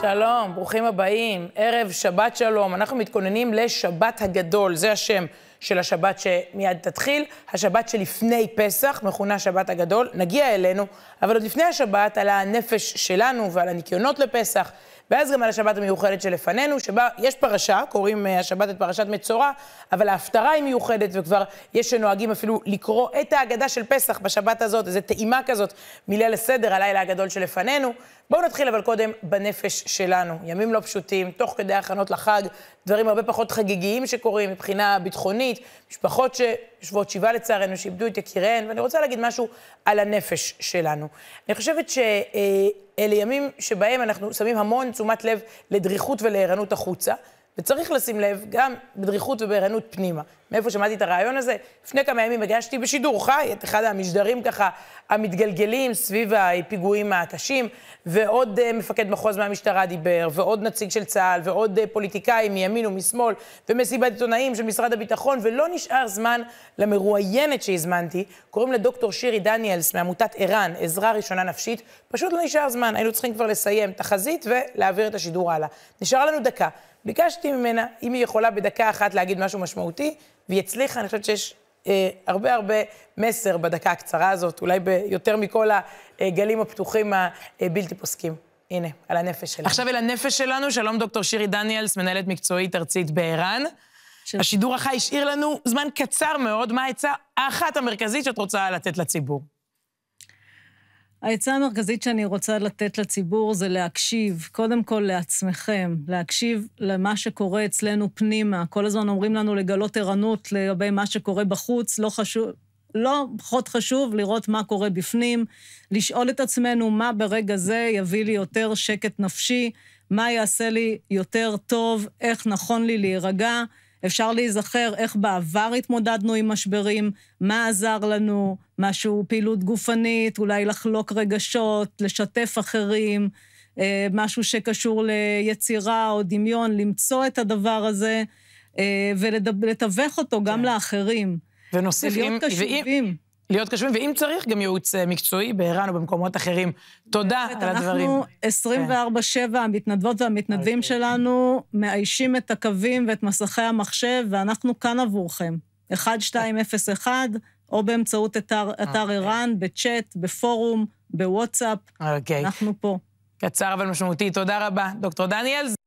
שלום, ברוכים הבאים. ערב שבת שלום. אנחנו מתכוננים לשבת הגדול, זה השם של השבת שמיד תתחיל. השבת שלפני פסח, מכונה שבת הגדול. נגיע אלינו, אבל עוד לפני השבת, על הנפש שלנו ועל הניקיונות לפסח. ואז גם על השבת המיוחדת שלפנינו, שבה יש פרשה, קוראים uh, השבת את פרשת מצורע, אבל ההפטרה היא מיוחדת, וכבר יש שנוהגים אפילו לקרוא את ההגדה של פסח בשבת הזאת, איזו טעימה כזאת מליל הסדר, הלילה הגדול שלפנינו. בואו נתחיל אבל קודם בנפש שלנו. ימים לא פשוטים, תוך כדי הכנות לחג, דברים הרבה פחות חגיגיים שקורים מבחינה ביטחונית, משפחות שיושבות שבעה לצערנו, שאיבדו את יקיריהן, ואני רוצה להגיד משהו על הנפש שלנו. אני חושבת שאלה ימים שבהם אנחנו שמים המון תשומת לב לדריכות ולערנות החוצה. וצריך לשים לב גם בדריכות ובערנות פנימה. מאיפה שמעתי את הרעיון הזה? לפני כמה ימים הגשתי בשידור חי את אחד המשדרים ככה המתגלגלים סביב הפיגועים הקשים, ועוד uh, מפקד מחוז מהמשטרה דיבר, ועוד נציג של צה"ל, ועוד uh, פוליטיקאים מימין ומשמאל, ומסיבת עיתונאים של משרד הביטחון, ולא נשאר זמן למרואיינת שהזמנתי. קוראים לדוקטור שירי דניאלס מעמותת ער"ן, עזרה ראשונה נפשית. פשוט לא נשאר זמן, היינו צריכים כבר לסיים תחזית ולהעביר את השידור הלאה. נשאר לנו דקה. ביקשתי ממנה, אם היא יכולה בדקה אחת להגיד משהו משמעותי, והיא הצליחה, אני חושבת שיש אה, הרבה הרבה מסר בדקה הקצרה הזאת, אולי ביותר מכל הגלים הפתוחים הבלתי פוסקים. הנה, על הנפש שלנו. עכשיו אל הנפש שלנו, שלום דוקטור שירי דניאלס, מנהלת מקצועית ארצית בער"ן. של... השידור החי השאיר לנו זמן קצר מאוד, מה העצה האחת המרכזית שאת רוצה לתת לציבור? העצה המרכזית שאני רוצה לתת לציבור זה להקשיב, קודם כל לעצמכם, להקשיב למה שקורה אצלנו פנימה. כל הזמן אומרים לנו לגלות ערנות לגבי מה שקורה בחוץ, לא חשוב, לא פחות חשוב לראות מה קורה בפנים, לשאול את עצמנו מה ברגע זה יביא לי יותר שקט נפשי, מה יעשה לי יותר טוב, איך נכון לי להירגע. אפשר להיזכר איך בעבר התמודדנו עם משברים, מה עזר לנו, משהו, פעילות גופנית, אולי לחלוק רגשות, לשתף אחרים, אה, משהו שקשור ליצירה או דמיון, למצוא את הדבר הזה אה, ולתווך אותו גם כן. לאחרים. ונוסיף, ולהיות קשובים. להיות קשובים, ואם צריך, גם ייעוץ אה, מקצועי בער"ן או במקומות אחרים. תודה על הדברים. אנחנו 24-7, כן. המתנדבות והמתנדבים אוקיי. שלנו, מאיישים את הקווים ואת מסכי המחשב, ואנחנו כאן עבורכם. 1201, או באמצעות אתר אוקיי. ער"ן, בצ'אט, בפורום, בוואטסאפ. אוקיי. אנחנו פה. קצר אבל משמעותי. תודה רבה. דוקטור דניאל.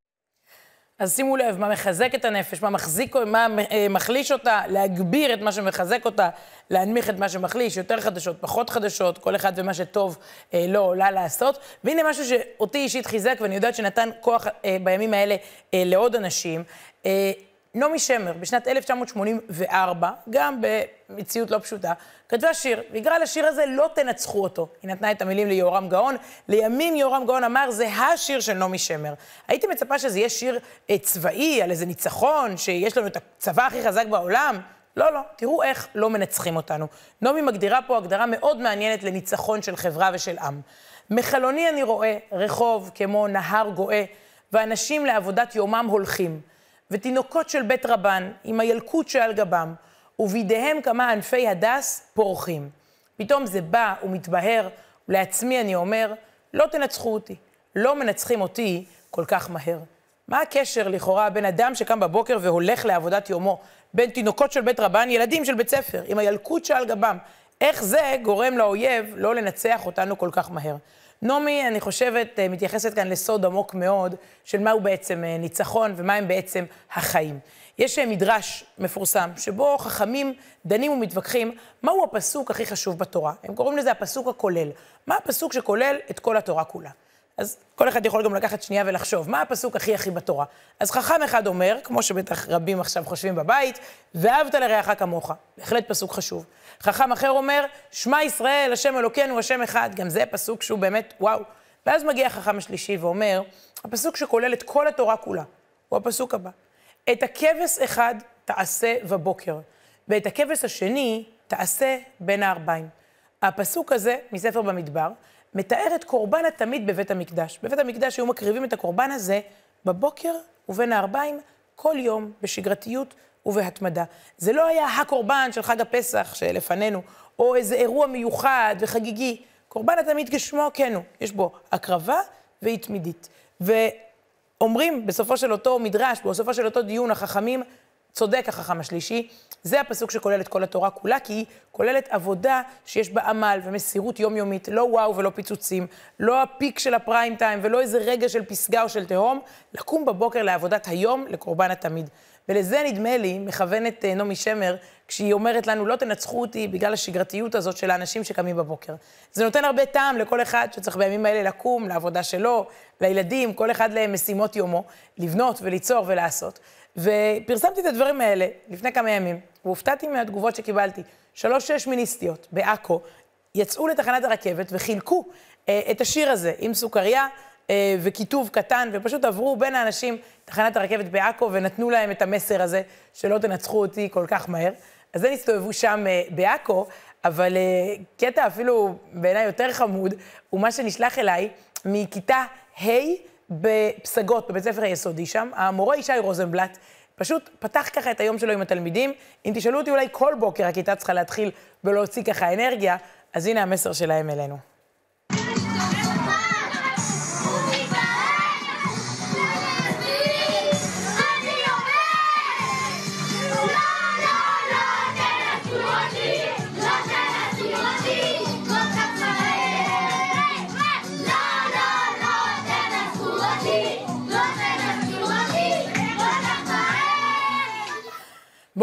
אז שימו לב, מה מחזק את הנפש, מה מחזיק, מה אה, מחליש אותה, להגביר את מה שמחזק אותה, להנמיך את מה שמחליש, יותר חדשות, פחות חדשות, כל אחד ומה שטוב אה, לא עולה לעשות. והנה משהו שאותי אישית חיזק, ואני יודעת שנתן כוח אה, בימים האלה אה, לעוד אנשים. אה, נעמי שמר, בשנת 1984, גם במציאות לא פשוטה, כתבה שיר, והגרה לשיר הזה "לא תנצחו אותו". היא נתנה את המילים ליהורם גאון. לימים יהורם גאון אמר, זה השיר של נעמי שמר. הייתי מצפה שזה יהיה שיר אה, צבאי, על איזה ניצחון, שיש לנו את הצבא הכי חזק בעולם. לא, לא, תראו איך לא מנצחים אותנו. נעמי מגדירה פה הגדרה מאוד מעניינת לניצחון של חברה ושל עם. מחלוני אני רואה רחוב כמו נהר גואה, ואנשים לעבודת יומם הולכים. ותינוקות של בית רבן, עם הילקוט שעל גבם, ובידיהם כמה ענפי הדס פורחים. פתאום זה בא ומתבהר, ולעצמי אני אומר, לא תנצחו אותי, לא מנצחים אותי כל כך מהר. מה הקשר לכאורה בין אדם שקם בבוקר והולך לעבודת יומו, בין תינוקות של בית רבן, ילדים של בית ספר, עם הילקוט שעל גבם? איך זה גורם לאויב לא לנצח אותנו כל כך מהר? נעמי, אני חושבת, אה, מתייחסת כאן לסוד עמוק מאוד של מהו בעצם אה, ניצחון ומהם בעצם החיים. יש אה, מדרש מפורסם, שבו חכמים דנים ומתווכחים מהו הפסוק הכי חשוב בתורה. הם קוראים לזה הפסוק הכולל. מה הפסוק שכולל את כל התורה כולה? אז כל אחד יכול גם לקחת שנייה ולחשוב, מה הפסוק הכי הכי בתורה? אז חכם אחד אומר, כמו שבטח רבים עכשיו חושבים בבית, ואהבת לרעך כמוך. בהחלט פסוק חשוב. חכם אחר אומר, שמע ישראל, השם אלוקינו, השם אחד. גם זה פסוק שהוא באמת, וואו. ואז מגיע החכם השלישי ואומר, הפסוק שכולל את כל התורה כולה, הוא הפסוק הבא. את הכבש אחד תעשה בבוקר, ואת הכבש השני תעשה בין הארבעים. הפסוק הזה, מספר במדבר, מתאר את קורבן התמיד בבית המקדש. בבית המקדש היו מקריבים את הקורבן הזה בבוקר ובין הארבעים, כל יום, בשגרתיות ובהתמדה. זה לא היה הקורבן של חג הפסח שלפנינו, או איזה אירוע מיוחד וחגיגי. קורבן התמיד כשמו כן הוא, יש בו הקרבה והיא תמידית. ואומרים בסופו של אותו מדרש, בסופו של אותו דיון, החכמים, צודק החכם השלישי, זה הפסוק שכולל את כל התורה כולה, כי היא כוללת עבודה שיש בה עמל ומסירות יומיומית, לא וואו ולא פיצוצים, לא הפיק של הפריים טיים ולא איזה רגע של פסגה או של תהום, לקום בבוקר לעבודת היום, לקורבן התמיד. ולזה נדמה לי, מכוונת אה, נעמי שמר, כשהיא אומרת לנו, לא תנצחו אותי בגלל השגרתיות הזאת של האנשים שקמים בבוקר. זה נותן הרבה טעם לכל אחד שצריך בימים האלה לקום, לעבודה שלו, לילדים, כל אחד למשימות יומו, לבנות וליצור ולעשות. ופרסמתי את הדברים האלה לפני כמה ימים, והופתעתי מהתגובות שקיבלתי. שלוש שמיניסטיות בעכו יצאו לתחנת הרכבת וחילקו אה, את השיר הזה עם סוכריה אה, וכיתוב קטן, ופשוט עברו בין האנשים תחנת הרכבת בעכו ונתנו להם את המסר הזה, שלא תנצחו אותי כל כך מהר. אז הם הסתובבו שם אה, בעכו, אבל אה, קטע אפילו בעיניי יותר חמוד, הוא מה שנשלח אליי מכיתה ה' בפסגות, בבית ספר היסודי שם. המורה ישי רוזנבלט פשוט פתח ככה את היום שלו עם התלמידים. אם תשאלו אותי אולי כל בוקר הכיתה צריכה להתחיל ולהוציא ככה אנרגיה, אז הנה המסר שלהם אלינו.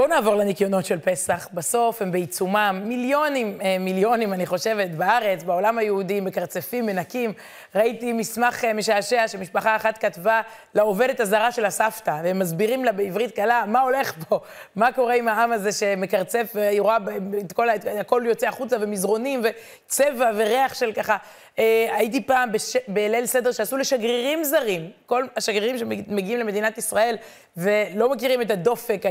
נעבור לניקיונות של פסח. בסוף הם בעיצומם, מיליונים, אה, מיליונים, אני חושבת, בארץ, בעולם היהודי, מקרצפים, מנקים. ראיתי מסמך אה, משעשע שמשפחה אחת כתבה לעובדת הזרה של הסבתא, והם מסבירים לה בעברית קלה מה הולך פה, מה קורה עם העם הזה שמקרצף, והיא רואה את כל, הכל יוצא החוצה, ומזרונים, וצבע, וריח של ככה. אה, הייתי פעם בש... בליל סדר שעשו לשגרירים זרים, כל השגרירים שמגיעים למדינת ישראל ולא מכירים את הדופק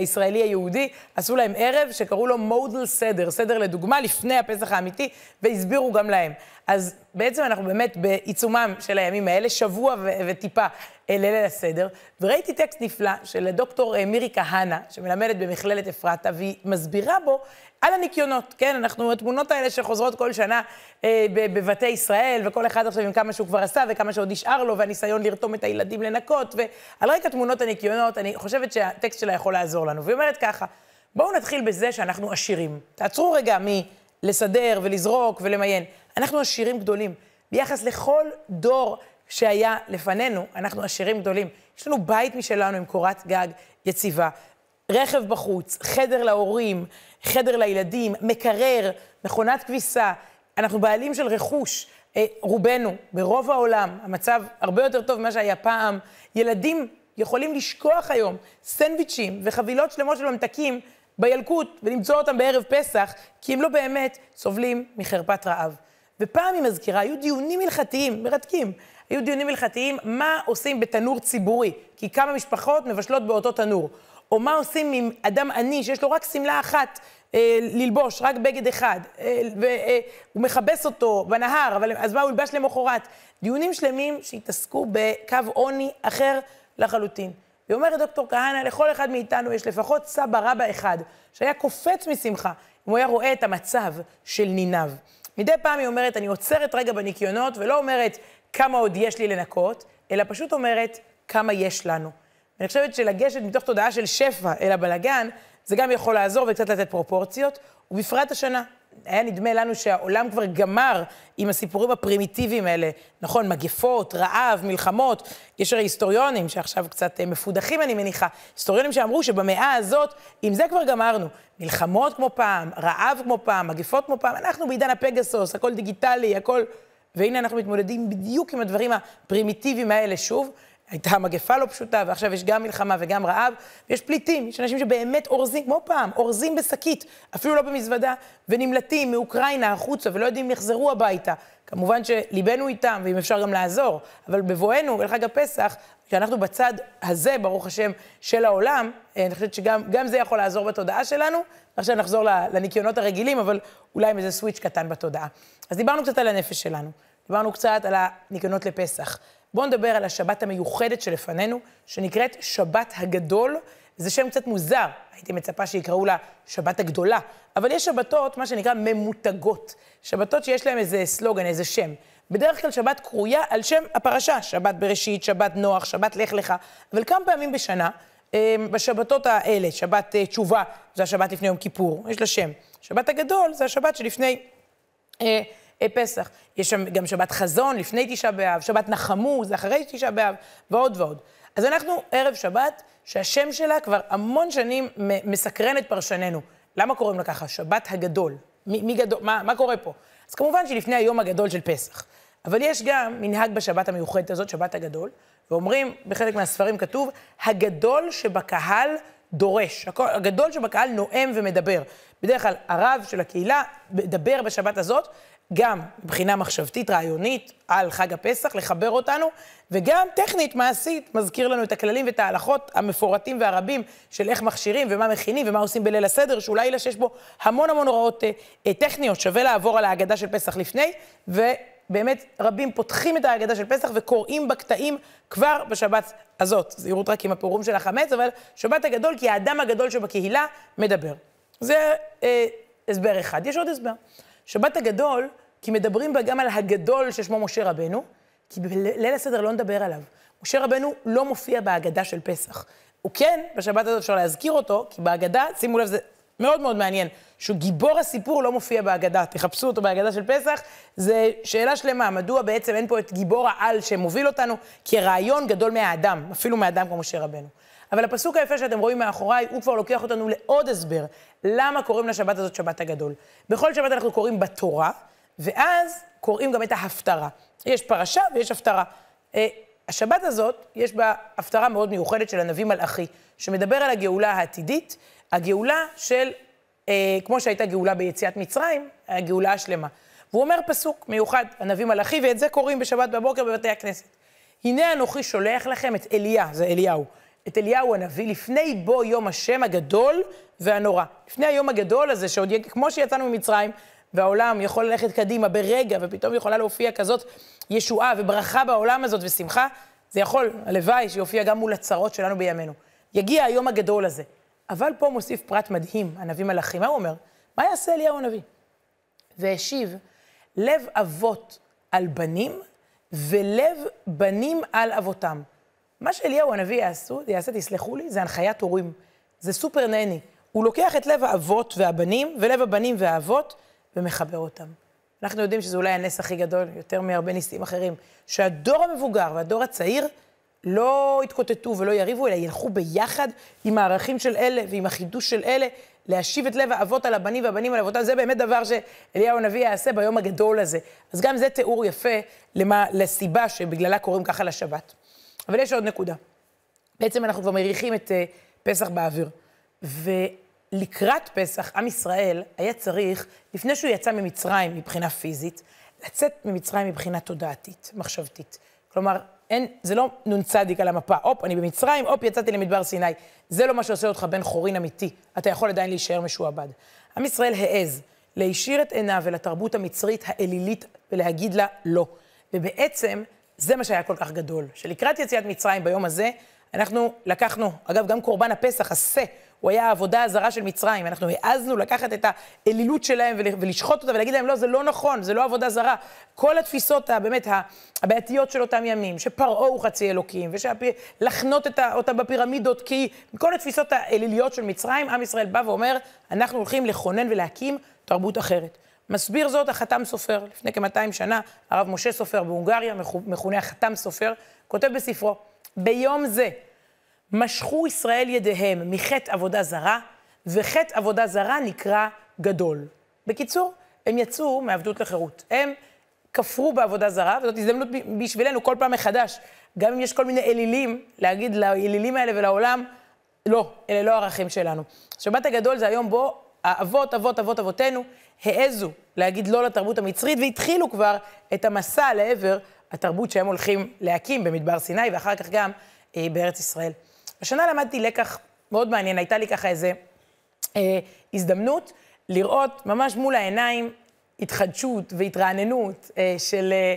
עשו להם ערב שקראו לו מודל סדר, סדר לדוגמה, לפני הפסח האמיתי, והסבירו גם להם. אז בעצם אנחנו באמת בעיצומם של הימים האלה, שבוע ו- וטיפה אה, לליל הסדר, וראיתי טקסט נפלא של דוקטור אה, מירי כהנא, שמלמדת במכללת אפרתה, והיא מסבירה בו על הניקיונות, כן? אנחנו, התמונות האלה שחוזרות כל שנה אה, בבתי ישראל, וכל אחד עכשיו עם כמה שהוא כבר עשה וכמה שעוד נשאר לו, והניסיון לרתום את הילדים לנקות, ועל רקע תמונות הניקיונות, אני חושבת שהטקסט שלה יכול לעזור לנו. והיא אומרת ככה, בואו נתחיל בזה שאנחנו עשירים. תעצרו רגע מלסדר ולזרוק ולמיין. אנחנו עשירים גדולים. ביחס לכל דור שהיה לפנינו, אנחנו עשירים גדולים. יש לנו בית משלנו עם קורת גג יציבה, רכב בחוץ, חדר להורים, חדר לילדים, מקרר, מכונת כביסה. אנחנו בעלים של רכוש, אה, רובנו, ברוב העולם, המצב הרבה יותר טוב ממה שהיה פעם. ילדים יכולים לשכוח היום סנדוויצ'ים וחבילות שלמות של ממתקים בילקוט ולמצוא אותם בערב פסח, כי הם לא באמת סובלים מחרפת רעב. ופעם, היא מזכירה, היו דיונים הלכתיים, מרתקים. היו דיונים הלכתיים, מה עושים בתנור ציבורי, כי כמה משפחות מבשלות באותו תנור. או מה עושים עם אדם עני שיש לו רק שמלה אחת אה, ללבוש, רק בגד אחד, אה, והוא אה, מכבס אותו בנהר, אבל אז מה הוא ילבש למחרת? דיונים שלמים שהתעסקו בקו עוני אחר לחלוטין. היא אומרת דוקטור כהנא, לכל אחד מאיתנו יש לפחות סבא רבא אחד, שהיה קופץ משמחה אם הוא היה רואה את המצב של ניניו. מדי פעם היא אומרת, אני עוצרת רגע בניקיונות, ולא אומרת כמה עוד יש לי לנקות, אלא פשוט אומרת כמה יש לנו. אני חושבת שלגשת מתוך תודעה של שפע אל הבלגן, זה גם יכול לעזור וקצת לתת פרופורציות, ובפרט השנה. היה נדמה לנו שהעולם כבר גמר עם הסיפורים הפרימיטיביים האלה. נכון, מגפות, רעב, מלחמות. יש הרי היסטוריונים שעכשיו קצת אה, מפודחים, אני מניחה. היסטוריונים שאמרו שבמאה הזאת, עם זה כבר גמרנו. מלחמות כמו פעם, רעב כמו פעם, מגפות כמו פעם. אנחנו בעידן הפגסוס, הכל דיגיטלי, הכל... והנה אנחנו מתמודדים בדיוק עם הדברים הפרימיטיביים האלה שוב. הייתה מגפה לא פשוטה, ועכשיו יש גם מלחמה וגם רעב, ויש פליטים, יש אנשים שבאמת אורזים, כמו פעם, אורזים בשקית, אפילו לא במזוודה, ונמלטים מאוקראינה החוצה ולא יודעים אם יחזרו הביתה. כמובן שליבנו איתם, ואם אפשר גם לעזור, אבל בבואנו אל חג הפסח, כשאנחנו בצד הזה, ברוך השם, של העולם, אה, אני חושבת שגם זה יכול לעזור בתודעה שלנו. עכשיו נחזור לניקיונות הרגילים, אבל אולי עם איזה סוויץ' קטן בתודעה. אז דיברנו קצת על הנפש שלנו, דיברנו קצת על הניקיונות לפסח. בואו נדבר על השבת המיוחדת שלפנינו, שנקראת שבת הגדול. זה שם קצת מוזר, הייתי מצפה שיקראו לה שבת הגדולה, אבל יש שבתות, מה שנקרא ממותגות. שבתות שיש להן איזה סלוגן, איזה שם. בדרך כלל שבת קרויה על שם הפרשה, שבת בראשית, שבת נוח, שבת לך לך, אבל כמה פעמים בשנה, אה, בשבתות האלה, שבת אה, תשובה, זה השבת לפני יום כיפור, יש לה שם. שבת הגדול זה השבת שלפני אה, פסח. יש שם גם שבת חזון, לפני תשעה באב, שבת נחמו, זה אחרי תשעה באב, ועוד ועוד. אז אנחנו ערב שבת, שהשם שלה כבר המון שנים מסקרן את פרשננו. למה קוראים לה ככה? שבת הגדול. מי, מי גדול? מה, מה קורה פה? אז כמובן שלפני היום הגדול של פסח. אבל יש גם מנהג בשבת המיוחדת הזאת, שבת הגדול, ואומרים, בחלק מהספרים כתוב, הגדול שבקהל דורש. הגדול שבקהל נואם ומדבר. בדרך כלל הרב של הקהילה מדבר בשבת הזאת, גם מבחינה מחשבתית, רעיונית, על חג הפסח, לחבר אותנו, וגם טכנית, מעשית, מזכיר לנו את הכללים ואת ההלכות המפורטים והרבים של איך מכשירים ומה מכינים ומה עושים בליל הסדר, שאולי אלא שיש בו המון המון הוראות אה, אה, טכניות, שווה לעבור על ההגדה של פסח לפני, ובאמת רבים פותחים את ההגדה של פסח וקוראים בקטעים כבר בשבת הזאת. זהירות רק עם הפירום של החמץ, אבל שבת הגדול, כי האדם הגדול שבקהילה מדבר. זה אה, הסבר אחד. יש עוד הסבר. שבת הגדול, כי מדברים בה גם על הגדול ששמו משה רבנו, כי בליל הסדר לא נדבר עליו. משה רבנו לא מופיע בהגדה של פסח. הוא כן, בשבת הזאת אפשר להזכיר אותו, כי בהגדה, שימו לב, זה מאוד מאוד מעניין, שהוא גיבור הסיפור לא מופיע בהגדה. תחפשו אותו בהגדה של פסח, זה שאלה שלמה, מדוע בעצם אין פה את גיבור העל שמוביל אותנו? כי הרעיון גדול מהאדם, אפילו מהאדם כמו משה רבנו. אבל הפסוק היפה שאתם רואים מאחוריי, הוא כבר לוקח אותנו לעוד הסבר, למה קוראים לשבת הזאת שבת הגדול. בכל שבת אנחנו קוראים בתורה, ואז קוראים גם את ההפטרה. יש פרשה ויש הפטרה. אה, השבת הזאת, יש בה הפטרה מאוד מיוחדת של הנביא מלאכי, שמדבר על הגאולה העתידית, הגאולה של, אה, כמו שהייתה גאולה ביציאת מצרים, הגאולה השלמה. והוא אומר פסוק מיוחד, הנביא מלאכי, ואת זה קוראים בשבת בבוקר בבתי הכנסת. הנה אנוכי שולח לכם את אליה, זה אליהו, את אליהו הנביא לפני בוא יום השם הגדול והנורא. לפני היום הגדול הזה, שעוד יהיה, כמו שיצאנו ממצרים, והעולם יכול ללכת קדימה ברגע, ופתאום יכולה להופיע כזאת ישועה וברכה בעולם הזאת ושמחה, זה יכול, הלוואי, שיופיע גם מול הצרות שלנו בימינו. יגיע היום הגדול הזה. אבל פה מוסיף פרט מדהים, הנביא מלאכי. מה הוא אומר? מה יעשה אליהו הנביא? והשיב, לב אבות על בנים, ולב בנים על אבותם. מה שאליהו הנביא יעשו, יעשה, תסלחו לי, זה הנחיית הורים. זה סופר נני. הוא לוקח את לב האבות והבנים, ולב הבנים והאבות, ומחבר אותם. אנחנו יודעים שזה אולי הנס הכי גדול, יותר מהרבה ניסים אחרים, שהדור המבוגר והדור הצעיר לא יתקוטטו ולא יריבו, אלא ילכו ביחד עם הערכים של אלה ועם החידוש של אלה, להשיב את לב האבות על הבנים והבנים על אבותם. זה באמת דבר שאליהו הנביא יעשה ביום הגדול הזה. אז גם זה תיאור יפה למה, לסיבה שבגללה קוראים ככה לשבת. אבל יש עוד נקודה. בעצם אנחנו כבר מריחים את uh, פסח באוויר. ולקראת פסח, עם ישראל היה צריך, לפני שהוא יצא ממצרים מבחינה פיזית, לצאת ממצרים מבחינה תודעתית, מחשבתית. כלומר, אין, זה לא נ"צ על המפה, הופ, אני במצרים, הופ, יצאתי למדבר סיני. זה לא מה שעושה אותך בן חורין אמיתי. אתה יכול עדיין להישאר משועבד. עם ישראל העז להישיר את עיניו אל התרבות המצרית האלילית ולהגיד לה לא. ובעצם, זה מה שהיה כל כך גדול, שלקראת יציאת מצרים ביום הזה, אנחנו לקחנו, אגב, גם קורבן הפסח, השה, הוא היה העבודה הזרה של מצרים. אנחנו העזנו לקחת את האלילות שלהם ולשחוט אותה ולהגיד להם, לא, זה לא נכון, זה לא עבודה זרה. כל התפיסות, באמת, הבעייתיות של אותם ימים, שפרעה הוא חצי אלוקים, ולחנות אותם בפירמידות, כי כל התפיסות האליליות של מצרים, עם ישראל בא ואומר, אנחנו הולכים לכונן ולהקים תרבות אחרת. מסביר זאת החתם סופר, לפני כ-200 שנה, הרב משה סופר בהונגריה, מכונה החתם סופר, כותב בספרו, ביום זה משכו ישראל ידיהם מחטא עבודה זרה, וחטא עבודה זרה נקרא גדול. בקיצור, הם יצאו מעבדות לחירות. הם כפרו בעבודה זרה, וזאת הזדמנות בשבילנו כל פעם מחדש. גם אם יש כל מיני אלילים, להגיד לאלילים האלה ולעולם, לא, אלה לא הערכים שלנו. שבת הגדול זה היום בו האבות, אבות, אבות אבותינו העזו להגיד לא לתרבות המצרית, והתחילו כבר את המסע לעבר התרבות שהם הולכים להקים במדבר סיני, ואחר כך גם אה, בארץ ישראל. השנה למדתי לקח מאוד מעניין, הייתה לי ככה איזה אה, הזדמנות לראות ממש מול העיניים התחדשות והתרעננות אה, של, אה,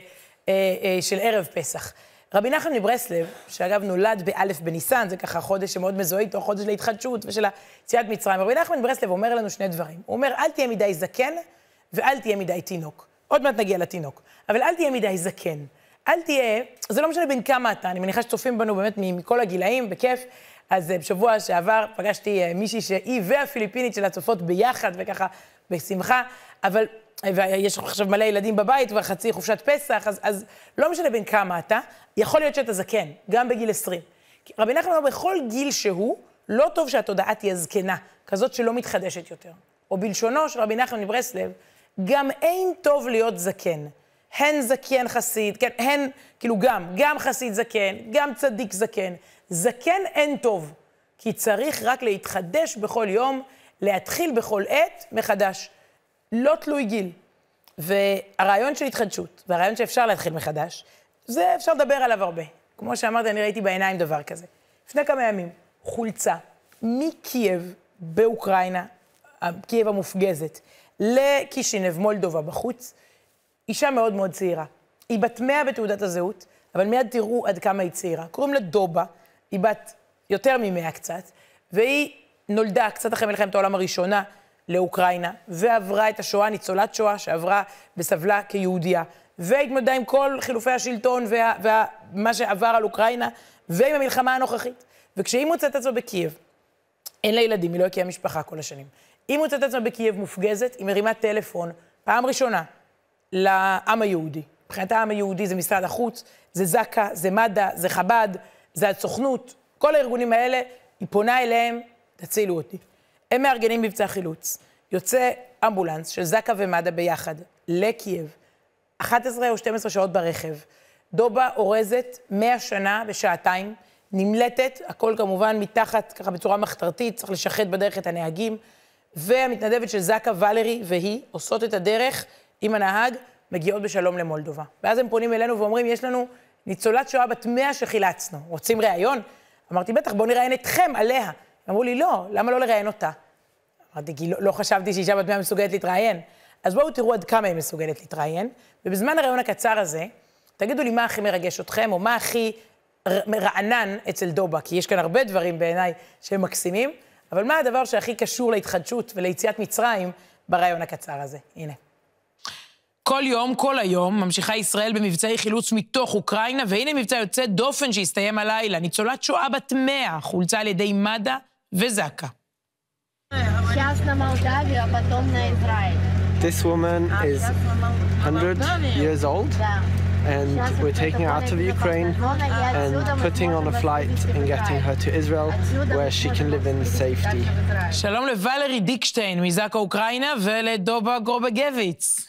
אה, אה, של ערב פסח. רבי נחמן מברסלב, שאגב נולד באלף בניסן, זה ככה חודש שמאוד מזוהה איתו, חודש להתחדשות ושל יציאת מצרים. רבי נחמן מברסלב אומר לנו שני דברים. הוא אומר, אל תהיה מדי זקן ואל תהיה מדי תינוק. עוד מעט נגיע לתינוק. אבל אל תהיה מדי זקן. אל תהיה, זה לא משנה בין כמה אתה, אני מניחה שצופים בנו באמת מכל הגילאים, בכיף. אז אה, בשבוע שעבר פגשתי אה, מישהי שהיא והפיליפינית שלה צופות ביחד, וככה, בשמחה, אבל, ויש עכשיו מלא ילדים בבית, כבר חצי חופשת פסח, אז, אז לא משנה בין כמה אתה, יכול להיות שאתה זקן, גם בגיל 20. רבי נחמן אומר, בכל גיל שהוא, לא טוב שהתודעה תהיה זקנה, כזאת שלא מתחדשת יותר. או בלשונו של רבי נחמן מברסלב, גם אין טוב להיות זקן. הן זקן חסיד, כן, הן, כאילו גם, גם חסיד זקן, גם צדיק זקן. זקן אין טוב, כי צריך רק להתחדש בכל יום, להתחיל בכל עת מחדש. לא תלוי גיל. והרעיון של התחדשות, והרעיון שאפשר להתחיל מחדש, זה אפשר לדבר עליו הרבה. כמו שאמרתי, אני ראיתי בעיניים דבר כזה. לפני כמה ימים, חולצה מקייב באוקראינה, קייב המופגזת, לקישינב, מולדובה, בחוץ, אישה מאוד מאוד צעירה. היא בת מאה בתעודת הזהות, אבל מיד תראו עד כמה היא צעירה. קוראים לה דובה, היא בת יותר ממאה קצת, והיא נולדה קצת אחרי מלחמת העולם הראשונה לאוקראינה, ועברה את השואה, ניצולת שואה שעברה וסבלה כיהודייה, והתמודדה עם כל חילופי השלטון ומה וה, וה, שעבר על אוקראינה, ועם המלחמה הנוכחית. וכשהיא מוצאת את עצמה בקייב, אין לה ילדים, היא לא הקימה משפחה כל השנים. היא מוצאת את עצמה בקייב מופגזת, היא מרימה טלפון, פעם ראשונה, לעם היהודי. מבחינת העם היהודי זה משרד החוץ, זה זק"א, זה מד"א, זה חב"ד, זה הסוכנות, כל הארגונים האלה, היא פונה אליהם, תצילו אותי. הם מארגנים מבצע חילוץ. יוצא אמבולנס של זק"א ומד"א ביחד לקייב, 11 או 12 שעות ברכב. דובה אורזת 100 שנה בשעתיים, נמלטת, הכל כמובן מתחת, ככה בצורה מחתרתית, צריך לשחט בדרך את הנהגים. והמתנדבת של זק"א, ולרי והיא עושות את הדרך עם הנהג, מגיעות בשלום למולדובה. ואז הם פונים אלינו ואומרים, יש לנו ניצולת שואה בת מאה שחילצנו, רוצים ראיון? אמרתי, בטח, בואו נראיין אתכם עליה. אמרו לי, לא, למה לא לראיין אותה? אמרתי, כי לא, לא חשבתי שאישה בת מאה מסוגלת להתראיין. אז בואו תראו עד כמה היא מסוגלת להתראיין. ובזמן הראיון הקצר הזה, תגידו לי מה הכי מרגש אתכם, או מה הכי רענן אצל דובה, כי יש כאן הרבה דברים בעיניי שהם מקסימים, אבל מה הדבר שהכי קשור להתחדשות וליציאת מצרים ברעיון הקצר הזה? הנה. כל יום, כל היום, ממשיכה ישראל במבצעי חילוץ מתוך אוקראינה, והנה מבצע יוצא דופן שהסתיים הלילה. ניצולת שואה בת מאה, חולצה על ידי מד"א וזק"א. This woman is 100 years old. and we're taking her out of Ukraine and putting on a flight and getting her to Israel where she can live in safety. שלום לוולרי דיקשטיין מזק"א אוקראינה ולדובה גורבגביץ.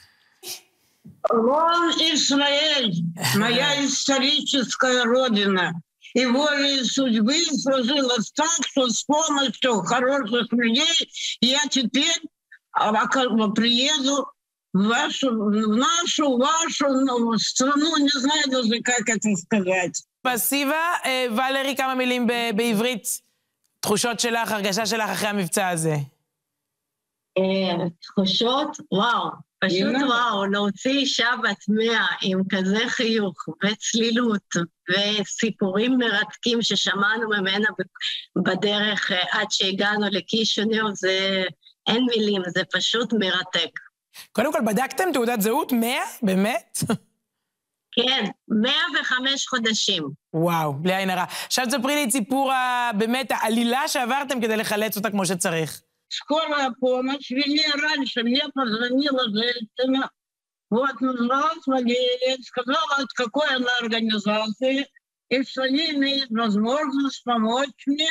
Вон Израиль, моя историческая родина. И волей судьбы сложилось так, что с помощью хороших людей я теперь приеду в вашу, в нашу, вашу страну, не знаю даже, как это сказать. спасибо. ולרי, כמה מילים בעברית, תחושות שלך, הרגשה שלך אחרי המבצע הזה. תחושות, וואו. פשוט וואו, להוציא אישה בת מאה עם כזה חיוך וצלילות וסיפורים מרתקים ששמענו ממנה בדרך עד שהגענו לקישוניו, זה אין מילים, זה פשוט מרתק. קודם כל, בדקתם תעודת זהות? מאה? באמת? כן, 105 חודשים. וואו, בלי עין הרע. עכשיו תספרי לי את סיפור, באמת, העלילה שעברתם כדי לחלץ אותה כמו שצריך. Скорая помощь вели раньше, мне позвонила женщина, вот, назвала владелец, сказала, от какой она организации, и что они имеют возможность помочь мне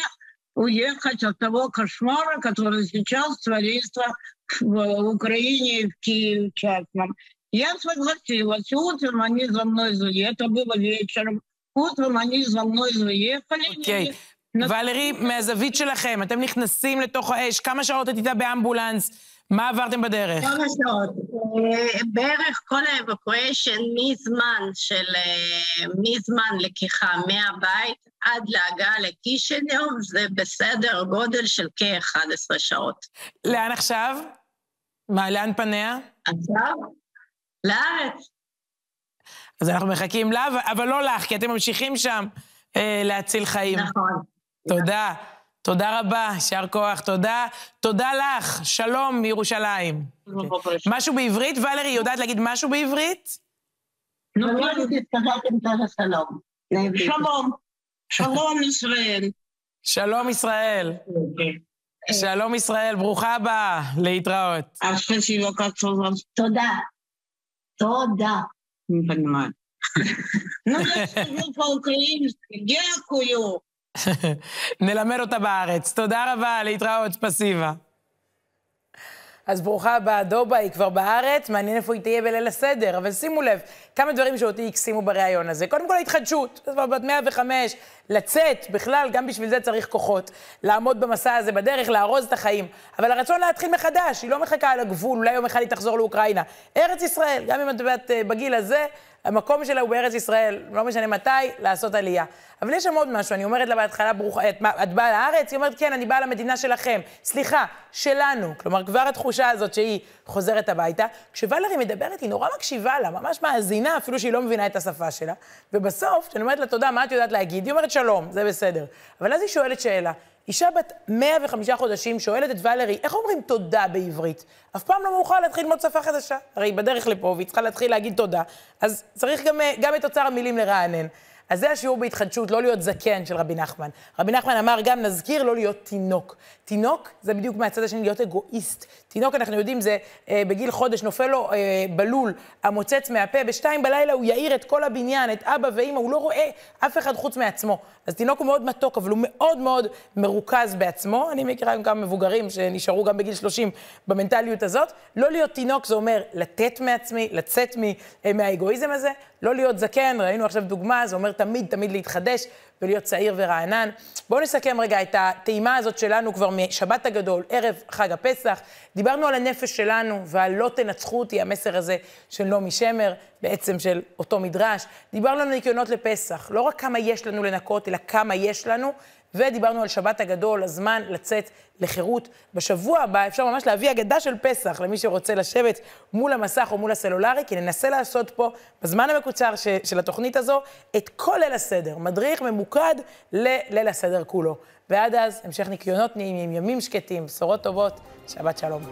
уехать от того кошмара, который сейчас творится в Украине и в Киеве в частном. Я согласилась. Утром они за мной заехали. Это было вечером. Утром они за мной заехали. Okay. ולרי, מהזווית שלכם, אתם נכנסים לתוך האש, כמה שעות את איתה באמבולנס? מה עברתם בדרך? כמה שעות. בערך כל האבקואשן מזמן של... מזמן לקיחה מהבית עד להגעה לקישניוב, זה בסדר גודל של כ-11 שעות. לאן עכשיו? מה, לאן פניה? עכשיו? לארץ. אז אנחנו מחכים לה, אבל לא לך, כי אתם ממשיכים שם אה, להציל חיים. נכון. תודה. תודה רבה, יישר כוח, תודה. תודה לך, שלום מירושלים. משהו בעברית? ולרי, יודעת להגיד משהו בעברית? שלום. שלום ישראל. שלום ישראל. שלום ישראל, ברוכה הבאה, להתראות. תודה. תודה. Ну, я скажу по-украински. Дякую. נלמד אותה בארץ. תודה רבה, להתראות, פסיבה. אז ברוכה הבאה, דובה, היא כבר בארץ, מעניין איפה היא תהיה בליל הסדר. אבל שימו לב, כמה דברים שאותי הקסימו בריאיון הזה. קודם כל ההתחדשות, כבר בת 105, לצאת, בכלל, גם בשביל זה צריך כוחות. לעמוד במסע הזה בדרך, לארוז את החיים. אבל הרצון להתחיל מחדש, היא לא מחכה על הגבול, אולי יום אחד היא תחזור לאוקראינה. ארץ ישראל, גם אם את אה, בגיל הזה, המקום שלה הוא בארץ ישראל, לא משנה מתי, לעשות עלייה. אבל יש שם עוד משהו, אני אומרת לה בהתחלה, ברוכה, את, את באה לארץ? היא אומרת, כן, אני באה למדינה שלכם. סליחה, שלנו. כלומר, כבר התחושה הזאת שהיא חוזרת הביתה. כשוולרי מדברת, היא נורא מקשיבה לה, ממש מאזינה, אפילו שהיא לא מבינה את השפה שלה. ובסוף, כשאני אומרת לה, תודה, מה את יודעת להגיד? היא אומרת, שלום, זה בסדר. אבל אז היא שואלת שאלה. אישה בת 105 חודשים שואלת את ולרי, איך אומרים תודה בעברית? אף פעם לא מאוחר להתחיל ללמוד שפה חדשה. הרי היא בדרך לפה והיא צריכה להתחיל להגיד תודה, אז צריך גם, אה, גם את אוצר המילים לרענן. אז זה השיעור בהתחדשות, לא להיות זקן של רבי נחמן. רבי נחמן אמר גם, נזכיר לא להיות תינוק. תינוק זה בדיוק מהצד השני, להיות אגואיסט. תינוק, אנחנו יודעים, זה אה, בגיל חודש, נופל לו אה, בלול המוצץ מהפה, בשתיים בלילה הוא יאיר את כל הבניין, את אבא ואימא, הוא לא רואה אף אחד חוץ מעצמו. אז תינוק הוא מאוד מתוק, אבל הוא מאוד מאוד מרוכז בעצמו. אני מכירה גם כמה מבוגרים שנשארו גם בגיל 30 במנטליות הזאת. לא להיות תינוק זה אומר לתת מעצמי, לצאת אה, מהאגואיזם הזה. לא להיות זקן, ראינו עכשיו דוגמה, זה אומר תמיד תמיד להתחדש ולהיות צעיר ורענן. בואו נסכם רגע את הטעימה הזאת שלנו כבר משבת הגדול, ערב חג הפסח. דיברנו על הנפש שלנו ועל לא תנצחו אותי, המסר הזה של נעמי שמר, בעצם של אותו מדרש. דיברנו על ניקיונות לפסח, לא רק כמה יש לנו לנקות, אלא כמה יש לנו. ודיברנו על שבת הגדול, הזמן לצאת לחירות. בשבוע הבא אפשר ממש להביא אגדה של פסח למי שרוצה לשבת מול המסך או מול הסלולרי, כי ננסה לעשות פה, בזמן המקוצר ש, של התוכנית הזו, את כל ליל הסדר. מדריך ממוקד לליל הסדר כולו. ועד אז, המשך ניקיונות נעימים, ימים שקטים, בשורות טובות, שבת שלום.